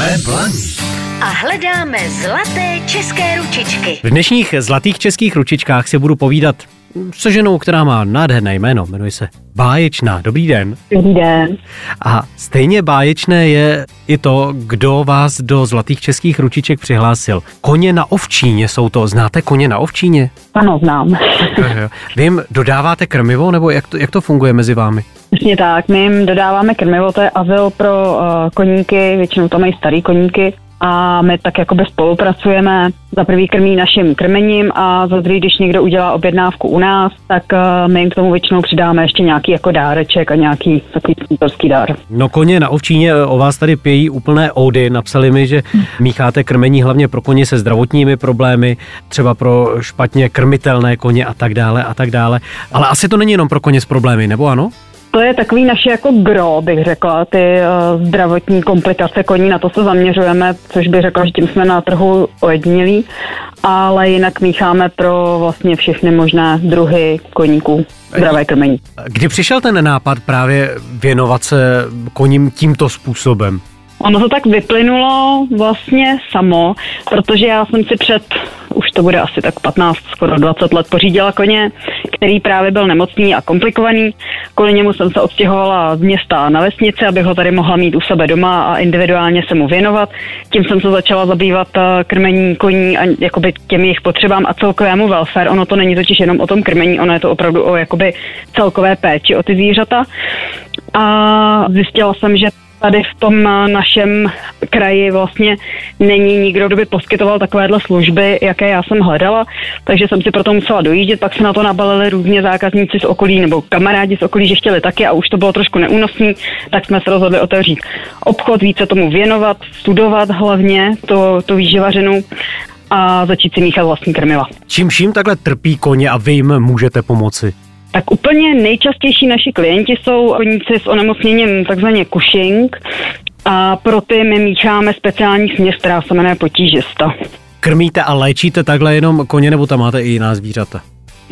Jsme blaní a hledáme zlaté české ručičky. V dnešních zlatých českých ručičkách si budu povídat se ženou, která má nádherné jméno, jmenuje se Báječná. Dobrý den. Dobrý den. A stejně báječné je i to, kdo vás do zlatých českých ručiček přihlásil. Koně na ovčíně jsou to. Znáte koně na ovčíně? Ano, znám. Vy jim dodáváte krmivo, nebo jak to, jak to funguje mezi vámi? Přesně tak, my jim dodáváme krmivo, to je azyl pro uh, koníky, většinou to mají starý koníky a my tak jakoby spolupracujeme. Za prvý krmí naším krmením a za druhý, když někdo udělá objednávku u nás, tak uh, my jim k tomu většinou přidáme ještě nějaký jako dáreček a nějaký takový sponsorský dár. No koně na ovčíně o vás tady pějí úplné ódy. Napsali mi, že mícháte krmení hlavně pro koně se zdravotními problémy, třeba pro špatně krmitelné koně a tak dále a tak dále. Ale asi to není jenom pro koně s problémy, nebo ano? To je takový naše jako gro, bych řekla, ty uh, zdravotní komplikace koní, na to se zaměřujeme, což bych řekla, že tím jsme na trhu ojedinělí, ale jinak mícháme pro vlastně všechny možné druhy koníků zdravé krmení. Kdy přišel ten nápad právě věnovat se koním tímto způsobem? Ono to tak vyplynulo vlastně samo, protože já jsem si před, už to bude asi tak 15, skoro 20 let pořídila koně, který právě byl nemocný a komplikovaný. Kvůli němu jsem se odstěhovala z města na vesnici, abych ho tady mohla mít u sebe doma a individuálně se mu věnovat. Tím jsem se začala zabývat eh, krmení koní a jakoby těm jejich potřebám a celkovému welfare. Ono to není totiž jenom o tom krmení, ono je to opravdu o jakoby celkové péči o ty zvířata. A zjistila jsem, že tady v tom eh, našem kraji vlastně není nikdo, kdo by poskytoval takovéhle služby, jaké já jsem hledala, takže jsem si proto musela dojíždět, pak se na to nabalili různě zákazníci z okolí nebo kamarádi z okolí, že chtěli taky a už to bylo trošku neúnosný, tak jsme se rozhodli otevřít obchod, více tomu věnovat, studovat hlavně to, to výživařinu a začít si míchat vlastní krmiva. Čím vším takhle trpí koně a vy jim můžete pomoci? Tak úplně nejčastější naši klienti jsou koníci s onemocněním takzvaně Cushing a pro ty my mícháme speciální směs, která se jmenuje potížista. Krmíte a léčíte takhle jenom koně, nebo tam máte i jiná zvířata?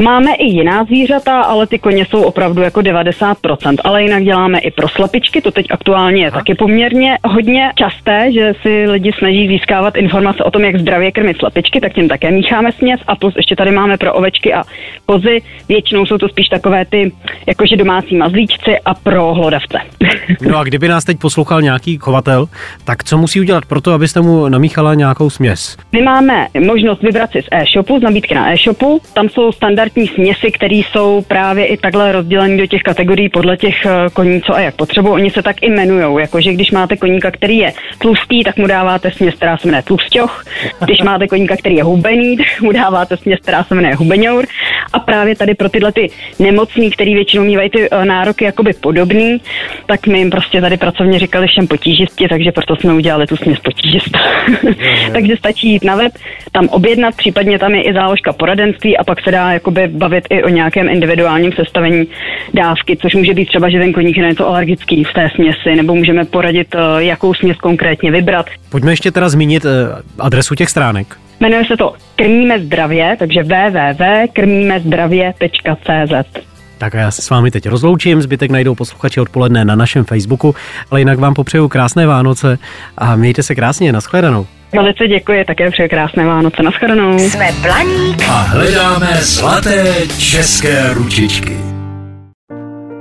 Máme i jiná zvířata, ale ty koně jsou opravdu jako 90%, ale jinak děláme i pro slepičky, to teď aktuálně je taky poměrně hodně časté, že si lidi snaží získávat informace o tom, jak zdravě krmit slepičky, tak tím také mícháme směs. A plus ještě tady máme pro ovečky a kozy, většinou jsou to spíš takové ty jakože domácí mazlíčci a pro hlodavce. No a kdyby nás teď poslouchal nějaký chovatel, tak co musí udělat pro to, abyste mu namíchala nějakou směs? My máme možnost vybrat si z e-shopu, z nabídky na e-shopu, tam jsou standard standardní směsi, které jsou právě i takhle rozděleny do těch kategorií podle těch eh, koní, co a jak potřebují. Oni se tak i jmenují, jakože když máte koníka, který je tlustý, tak mu dáváte směs, která se jmenuje tlusťoch. Když máte koníka, který je hubený, tak mu dáváte směs, která se jmenuje hubeňour. A právě tady pro tyhle ty nemocný, který většinou mývají ty eh, nároky jakoby podobný, tak my jim prostě tady pracovně říkali všem potížisti, takže proto jsme udělali tu směs potížista. takže stačí jít na web, tam objednat, případně tam je i záložka poradenství a pak se dá jakoby jakoby bavit i o nějakém individuálním sestavení dávky, což může být třeba, že ten koník je něco alergický v té směsi, nebo můžeme poradit, eh, jakou směs konkrétně vybrat. Pojďme ještě teda zmínit eh, adresu těch stránek. Jmenuje se to Krmíme zdravě, takže www.krmímezdravě.cz. Tak a já se s vámi teď rozloučím, zbytek najdou posluchači odpoledne na našem Facebooku, ale jinak vám popřeju krásné Vánoce a mějte se krásně, nashledanou. Velice děkuji, také přeji krásné Vánoce, nashledanou. Jsme Blaník a hledáme zlaté české ručičky.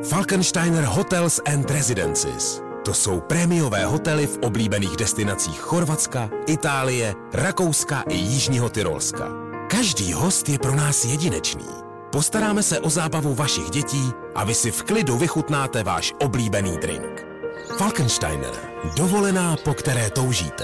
Falkensteiner Hotels and Residences. To jsou prémiové hotely v oblíbených destinacích Chorvatska, Itálie, Rakouska i Jižního Tyrolska. Každý host je pro nás jedinečný. Postaráme se o zábavu vašich dětí a vy si v klidu vychutnáte váš oblíbený drink. Falkensteiner. Dovolená, po které toužíte.